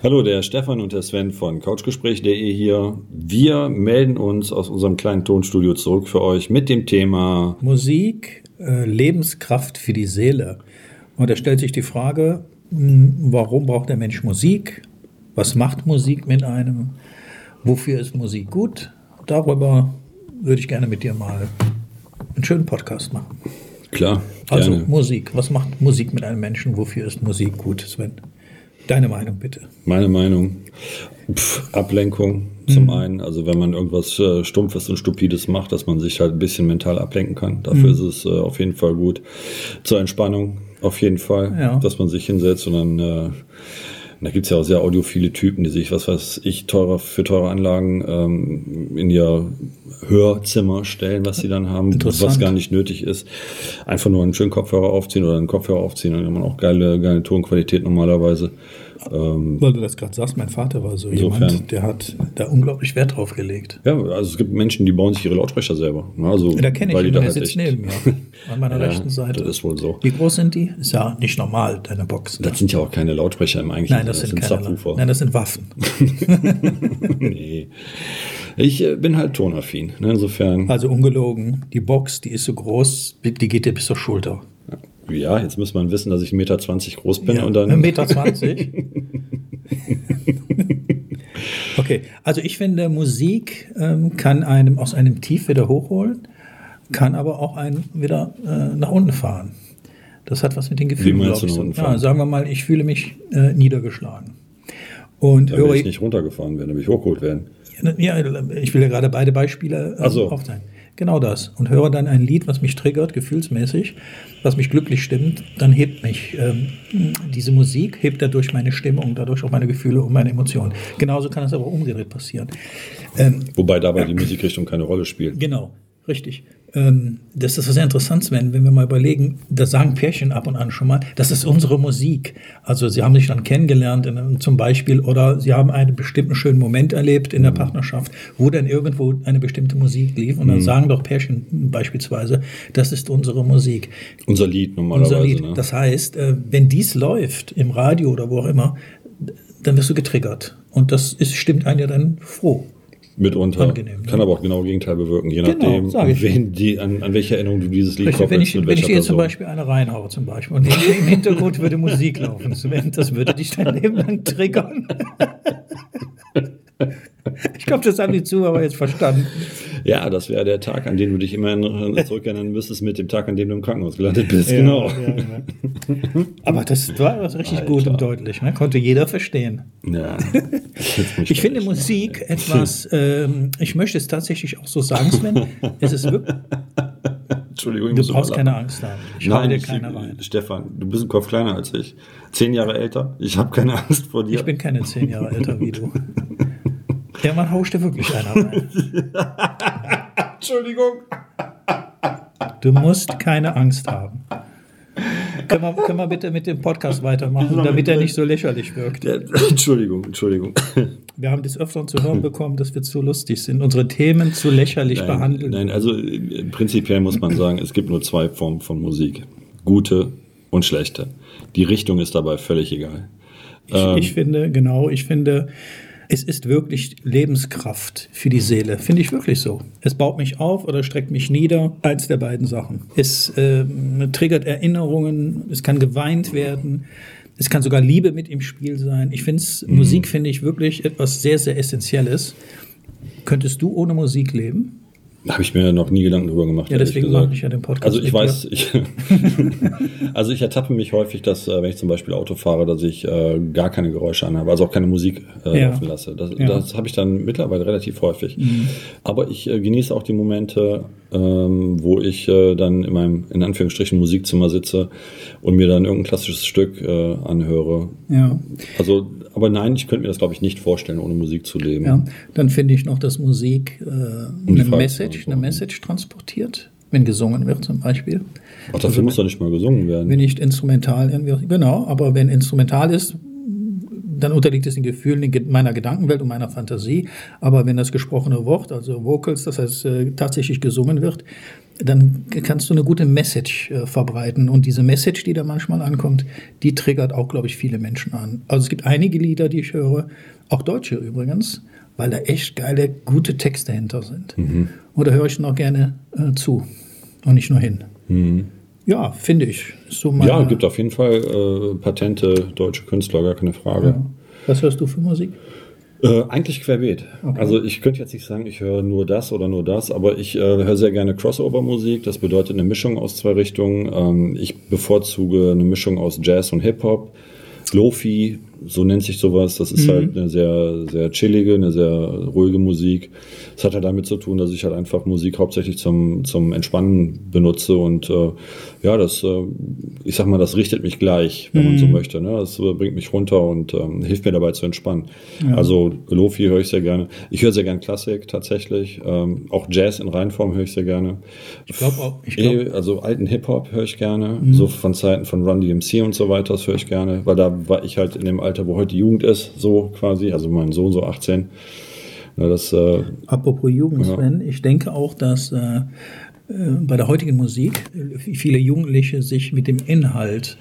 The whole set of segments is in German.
Hallo, der Stefan und der Sven von Couchgespräch.de hier. Wir melden uns aus unserem kleinen Tonstudio zurück für euch mit dem Thema Musik, äh, Lebenskraft für die Seele. Und da stellt sich die Frage, mh, warum braucht der Mensch Musik? Was macht Musik mit einem? Wofür ist Musik gut? Darüber würde ich gerne mit dir mal einen schönen Podcast machen. Klar. Also gerne. Musik. Was macht Musik mit einem Menschen? Wofür ist Musik gut, Sven? Deine Meinung bitte. Meine Meinung. Pff, Ablenkung zum einen. Also wenn man irgendwas äh, Stumpfes und Stupides macht, dass man sich halt ein bisschen mental ablenken kann. Dafür ist es äh, auf jeden Fall gut. Zur Entspannung auf jeden Fall. Ja. Dass man sich hinsetzt und dann äh, da gibt's ja auch sehr audiophile Typen, die sich, was weiß ich, teurer für teure Anlagen ähm, in ihr Hörzimmer stellen, was sie dann haben, was gar nicht nötig ist. Einfach nur einen schönen Kopfhörer aufziehen oder einen Kopfhörer aufziehen, dann hat man auch geile, geile Tonqualität normalerweise. Ähm, Weil du das gerade sagst, mein Vater war so Insofern. jemand, der hat da unglaublich Wert drauf gelegt. ja, also es gibt Menschen, die bauen sich ihre Lautsprecher selber. ne, Also, Da kenne ich ihn, der halt sitzt neben mir, an meiner Ja, rechten Seite. Das ist wohl so. Wie groß sind die? Ist ja nicht normal, deine Box. Das sind ja auch keine Lautsprecher im eigentlichen Nein, das, Sinne, sind keine. Subwoofer. Nein, das sind Waffen. nee. Ich äh, bin halt tonaffin. Ne? Insofern, Also ungelogen, die Box, die ist so groß, die geht dir bis zur Schulter. Ja, jetzt muss man wissen, dass ich 1,20 Meter groß bin Ja, und dann. 1,20 Meter. 20. okay, also ich finde, Musik ähm, kann einem aus einem Tief wieder hochholen, kann aber auch einen wieder äh, nach unten fahren. Das hat was mit den Gefühlen, meinst glaube du ich. nach So. unten Ja, fahren? sagen wir mal, ich fühle mich äh, niedergeschlagen. Und Dann höre ich ich, nicht runtergefahren werden, dann will ich hochgeholt werden. ja, ich will ja gerade beide Beispiele äh, so. aufteilen. Genau das. Und höre dann ein Lied, was mich triggert, gefühlsmäßig, was mich glücklich stimmt, dann hebt mich ähm, diese Musik, hebt dadurch meine Stimmung, dadurch auch meine Gefühle und meine Emotionen. Genauso kann es aber umgedreht passieren. Ähm, Wobei dabei die Musikrichtung keine Rolle spielt. Genau, richtig. Ähm, das ist sehr interessant, Sven, wenn wir mal überlegen, da sagen Pärchen ab und an schon mal, das ist unsere Musik. Also sie haben sich dann kennengelernt in, zum Beispiel oder sie haben einen bestimmten schönen Moment erlebt in der Partnerschaft, wo dann irgendwo eine bestimmte Musik lief und dann sagen doch Pärchen beispielsweise, das ist unsere Musik. Unser Lied normalerweise. Unser Lied. Ne? Das heißt, äh, wenn dies läuft im Radio oder wo auch immer, dann wirst du getriggert. Und das ist, stimmt einen ja dann froh. Mitunter. Angenehm, Kann ne? aber auch genau das Gegenteil bewirken, je Genau, nachdem, wen die, an, an welche Erinnerung du dieses Lied Richtig, wenn koppelst, ich, wenn ich dir zum. Beispiel eine reinhaue zum Beispiel und im Hintergrund würde Musik laufen, das würde dich dein Leben lang triggern. Ich glaube, das haben die Zuhörer jetzt verstanden. Ja, das wäre der Tag, an den du dich immer zurückerinnern müsstest mit dem Tag, an dem du im Krankenhaus gelandet bist. genau. Ja, ja. Aber das war was richtig gut und deutlich, ne? konnte jeder verstehen. Ja. Ich finde. Musik etwas, ähm, ich möchte es tatsächlich auch so sagen, Sven, es ist wirklich, Entschuldigung, ich du brauchst keine Angst haben. Ich Nein, dir ich, keine rein. Stefan, du bist ein Kopf kleiner als ich. Zehn Jahre älter. Ich habe keine Angst vor dir. Ich bin keine zehn Jahre älter wie du. Ja, man haust dir wirklich einer rein. Entschuldigung. Du musst keine Angst haben. Können wir, können wir bitte mit dem Podcast weitermachen, damit er nicht so lächerlich wirkt? Entschuldigung, Entschuldigung. Wir haben des Öfteren zu hören bekommen, dass wir zu lustig sind, unsere Themen zu lächerlich Nein, behandeln. nein, also äh, prinzipiell muss man sagen, es gibt nur zwei Formen von Musik. Gute und schlechte. Die Richtung ist dabei völlig egal. Ich, ich finde, genau, ich finde, es ist wirklich Lebenskraft für die Seele. Finde ich wirklich so. Es baut mich auf oder streckt mich nieder. Eins der beiden Sachen. Es ähm, triggert Erinnerungen, es kann geweint werden. Es kann sogar Liebe mit im Spiel sein. Ich finde es, Musik finde ich wirklich etwas sehr, sehr Essentielles. Könntest du ohne Musik leben? Habe ich mir noch nie Gedanken drüber gemacht. Ja, deswegen mache ich ja den Podcast Also ich weiß, ich, also ich ertappe mich häufig, dass äh, wenn ich zum Beispiel Auto fahre, dass ich äh, gar keine Geräusche anhabe, also auch keine Musik äh, Ja. laufen lasse. Das, Ja. das habe ich dann mittlerweile relativ häufig. Aber ich äh, genieße auch die Momente, ähm, wo ich äh, dann in meinem in Anführungsstrichen Musikzimmer sitze und mir dann irgendein klassisches Stück äh, anhöre. Ja. Also, aber nein, ich könnte mir das glaube ich nicht vorstellen, ohne Musik zu leben. Ja, dann finde ich noch, dass Musik äh, eine, zu Message, eine. Message transportiert, wenn gesungen wird zum Beispiel. Ach, dafür muss doch nicht mal gesungen werden. Wenn nicht instrumental genau, aber wenn instrumental ist, dann unterliegt es den Gefühlen in meiner Gedankenwelt und meiner Fantasie. Aber wenn das gesprochene Wort, also Vocals, das heißt äh, tatsächlich gesungen wird, dann kannst du eine gute Message äh, verbreiten. Und diese Message, die da manchmal ankommt, die triggert auch, glaube ich, viele Menschen an. Also es gibt einige Lieder, die ich höre, auch deutsche übrigens, weil da echt geile, gute Texte dahinter sind. Mhm. Und da höre ich noch gerne äh, zu und nicht nur hin. Mhm. Ja, finde ich. So ja, gibt auf jeden Fall äh, patente deutsche Künstler, gar keine Frage. Ja. Was hörst du für Musik? Äh, eigentlich querbeet. Okay. Also ich könnte jetzt nicht sagen, ich höre nur das oder nur das, aber ich äh, höre sehr gerne Crossover-Musik. Das bedeutet eine Mischung aus zwei Richtungen. Ähm, ich bevorzuge eine Mischung aus Jazz und Hip-Hop. Lofi, so nennt sich sowas. Das ist mhm. halt eine sehr, sehr chillige, eine sehr ruhige Musik. Es hat halt damit zu tun, dass ich halt einfach Musik hauptsächlich zum, zum Entspannen benutze und äh, ja, das, äh, ich sag mal, das richtet mich gleich, wenn mhm. man so mhm. möchte. Ne? Das äh, bringt mich runter und ähm, hilft mir dabei zu entspannen. Ja. Also Lofi höre ich sehr gerne. Ich höre sehr gerne Klassik tatsächlich. Ähm, auch Jazz in Reinform höre ich sehr gerne. Ich glaube auch. Ich glaub. Also alten Hip-Hop höre ich gerne. Mhm. So von Zeiten von Run DMC und so weiter, das höre ich gerne, weil da war ich halt in dem Alter, wo heute Jugend ist, so quasi. Also mein Sohn so 18. Ja, das, äh, Apropos Jugend, ja. Sven, ich denke auch, dass äh, äh, bei der heutigen Musik viele Jugendliche sich mit dem Inhalt,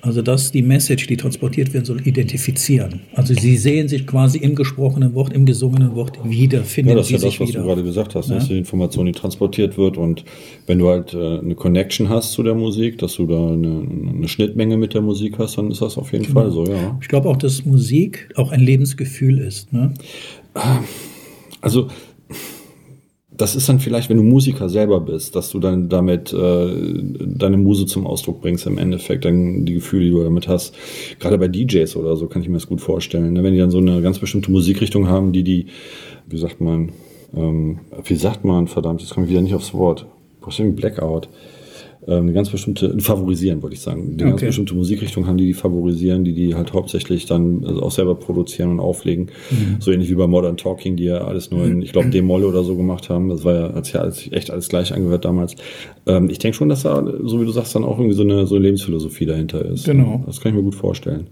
also dass die Message, die transportiert werden soll, identifizieren. Also sie sehen sich quasi im gesprochenen Wort, im gesungenen Wort wieder, finden ja, das ist ja das, was wieder. du gerade gesagt hast, ja? dass die Information, die transportiert wird und wenn du halt äh, eine Connection hast zu der Musik, dass du da eine, eine Schnittmenge mit der Musik hast, dann ist das auf jeden genau. Fall so, ja. Ich glaube auch, dass Musik auch ein Lebensgefühl ist. Ne? Also das ist dann vielleicht, wenn du Musiker selber bist, dass du dann damit äh, deine Muse zum Ausdruck bringst im Endeffekt, dann die Gefühle, die du damit hast. Gerade bei DJs oder so kann ich mir das gut vorstellen. Ne? Wenn die dann so eine ganz bestimmte Musikrichtung haben, die die, wie sagt man, ähm, wie sagt man, verdammt, jetzt komme ich wieder nicht aufs Wort. Brauchst du einen Blackout? Ähm, eine ganz bestimmte, favorisieren, wollte ich sagen. Eine okay. ganz bestimmte Musikrichtung haben, die die favorisieren, die die halt hauptsächlich dann also auch selber produzieren und auflegen. Mhm. So ähnlich wie bei Modern Talking, die ja alles nur in, ich glaube, D-Moll oder so gemacht haben. Das war ja, hat sich ja alles, echt alles gleich angehört damals. Ähm, ich denke schon, dass da, so wie du sagst, dann auch irgendwie so eine, so eine Lebensphilosophie dahinter ist. Genau. Das kann ich mir gut vorstellen.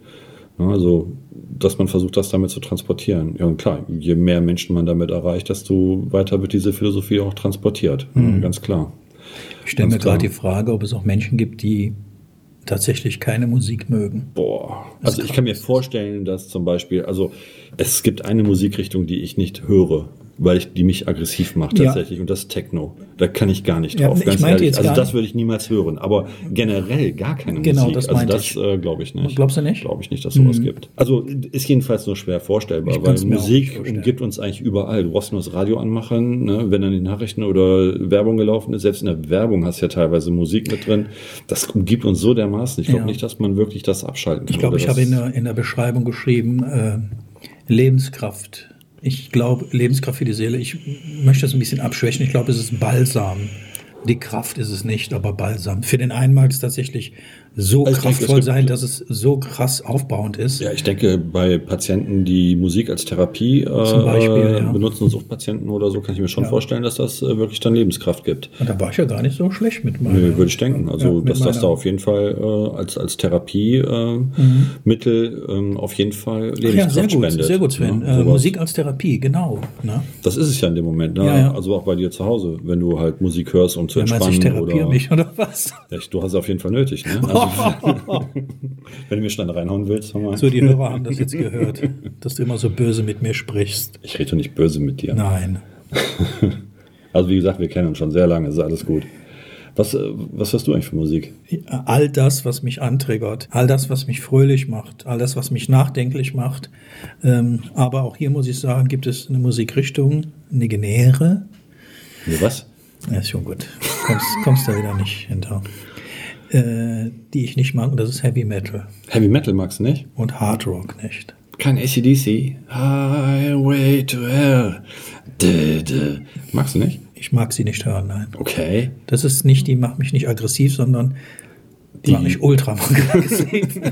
Also, dass man versucht, das damit zu transportieren. Ja, und klar, je mehr Menschen man damit erreicht, desto weiter wird diese Philosophie auch transportiert. Mhm. Ganz klar. Ich stelle mir gerade die Frage, ob es auch Menschen gibt, die tatsächlich keine Musik mögen. Boah, also ich kann mir vorstellen, dass zum Beispiel, also es gibt eine Musikrichtung, die ich nicht höre weil ich die mich aggressiv macht tatsächlich. Ja. Und das ist Techno. Da kann ich gar nicht drauf, ja, ganz ehrlich. also das würde ich niemals hören. Aber generell gar keine genau, Musik. Das also das äh, glaube ich nicht. Glaubst du nicht? Glaube ich nicht, dass sowas mhm. gibt. Also ist jedenfalls nur schwer vorstellbar, weil Musik umgibt uns eigentlich überall. Du brauchst nur das Radio anmachen, ne? wenn dann die Nachrichten oder Werbung gelaufen ist. Selbst in der Werbung hast du ja teilweise Musik mit drin. Das umgibt uns so dermaßen. Ich glaube ja. nicht, dass man wirklich das abschalten kann. Ich glaube, ich habe in der, in der Beschreibung geschrieben, äh, Lebenskraft ich glaube, Lebenskraft für die Seele, ich möchte das ein bisschen abschwächen. Ich glaube, es ist Balsam. Die Kraft ist es nicht, aber Balsam. Für den einen mag es tatsächlich so also kraftvoll denke, sein, dass es so krass aufbauend ist. Ja, ich denke, bei Patienten, die Musik als Therapie äh, Beispiel, ja. benutzen, Suchtpatienten oder so, kann ich mir schon ja. vorstellen, dass das äh, wirklich dann Lebenskraft gibt. Und da war ich ja gar nicht so schlecht mit meinem. Nee, würde ich denken. Also, ja, dass das da auf jeden Fall äh, als, als Therapiemittel äh, mhm. ähm, auf jeden Fall Lebenskraft ja, sehr gut, spendet. Sehr gut, Sven. Ne? Musik als Therapie, genau. Ne? Das ist es ja in dem Moment. Ne? Also auch bei dir zu Hause, wenn du halt Musik hörst, um zu entspannen. Ich oder, mich, oder was? du hast es auf jeden Fall nötig. Ne? Also, Wenn du mir schnell reinhauen willst, hör mal. So, die Hörer haben das jetzt gehört, dass du immer so böse mit mir sprichst. Ich rede nicht böse mit dir. Nein. also wie gesagt, wir kennen uns schon sehr lange, ist alles gut. Was, äh, was hörst du eigentlich für Musik? All das, was mich antriggert, all das, was mich fröhlich macht, all das, was mich nachdenklich macht. Ähm, aber auch hier muss ich sagen, gibt es eine Musikrichtung, eine Genere. Nee, was? Ja, ist schon gut. Kommst, kommst da wieder nicht hinter äh, die ich nicht mag, und das ist Heavy Metal. Heavy Metal magst du nicht? Und Hard Rock nicht. Kein ACDC. Highway to Hell. Dö, dö. Magst du nicht? Ich mag sie nicht hören, nein. Okay. Das ist nicht, die macht mich nicht aggressiv, sondern die, die macht mich ultra aggressiv.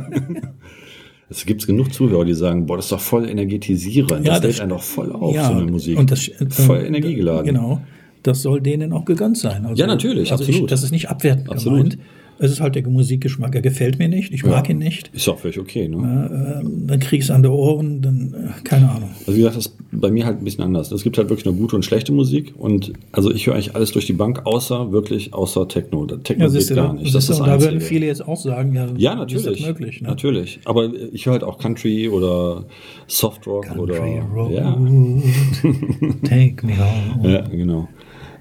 Es gibt genug Zuhörer, die sagen, boah, das ist doch voll energetisierend. Ja, das lädt einen doch voll auf, ja, so eine Musik. Und das, äh, voll energiegeladen. Genau das soll denen auch gegönnt sein. Also, ja, natürlich, also absolut. Ich, das ist nicht abwertend absolut. gemeint. Es ist halt der Musikgeschmack. Er gefällt mir nicht. Ich mag ihn nicht. Ist auch völlig okay, ne? Ähm, dann krieg ich es an der Ohren, dann äh, keine Ahnung. Also wie gesagt, das ist bei mir halt ein bisschen anders. Es gibt halt wirklich eine gute und schlechte Musik und also ich höre eigentlich alles durch die Bank, außer wirklich außer Techno. Techno Ja, geht du, gar nicht. Das ist das und da würden viele jetzt auch sagen, ja, Ja, natürlich. ist das möglich? Ne? Natürlich. Aber ich höre halt auch Country oder Softrock Country oder Road, ja, take me home ja, genau.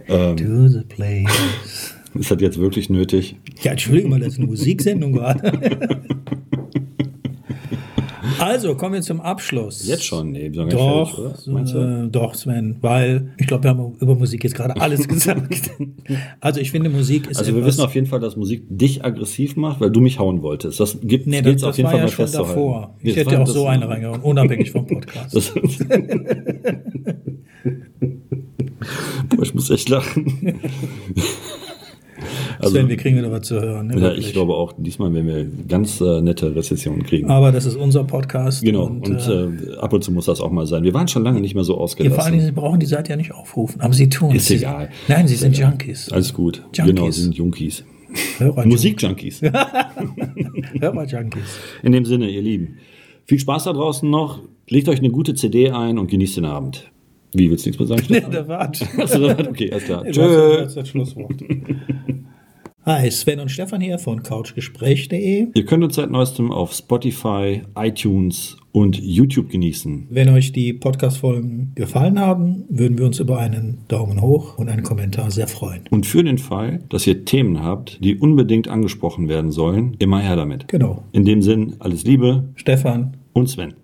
Ähm, to the place. ist das jetzt wirklich nötig? Ja, Entschuldigung mal, das ist eine Musiksendung gerade. also, kommen wir zum Abschluss. Jetzt schon? Nee, Doch, fertig? Meinst du? äh, doch, Sven, weil ich glaube, wir haben über Musik jetzt gerade alles gesagt. also ich finde, Musik ist Also wir wissen auf jeden Fall, dass Musik dich aggressiv macht, weil du mich hauen wolltest. Das gibt nee, das, auf das jeden war Fall ja mal schon festzuhalten. davor. Ich das hätte auch so eine reingehauen, unabhängig vom Podcast. Boah, ich muss echt lachen. Also, Sven, wir kriegen wieder was zu hören. Ne, ja, wirklich. ich glaube auch, diesmal werden wir ganz äh, nette Rezessionen kriegen. Aber das ist unser Podcast. genau, Und, und, äh, äh, ab und zu muss das auch mal sein. Wir waren schon lange nicht mehr so ja, vor ausgelassen. Dingen, Sie brauchen die Seite ja nicht aufrufen, aber Sie tun Ist es. egal. Nein, Sie sind Junkies. Alles gut. Junkies. Genau, sind Junkies. Musikjunkies. Hörer-Junkies. In dem Sinne, ihr Lieben. Viel Spaß da draußen noch. Legt euch eine gute CD ein und genießt den Abend. Wie, willst du nichts mehr sagen? Nee, der Wart. Achso, okay, alles klar. Tschö. du hast das Schlusswort. Hi, Sven und Stefan hier von couchgespräch.de. Ihr könnt uns seit neuestem auf Spotify, iTunes und YouTube genießen. Wenn euch die Podcast-Folgen gefallen haben, würden wir uns über einen Daumen hoch und einen Kommentar sehr freuen. Und für den Fall, dass ihr Themen habt, die unbedingt angesprochen werden sollen, immer her damit. Genau. In dem Sinn, alles Liebe Stefan, und Sven.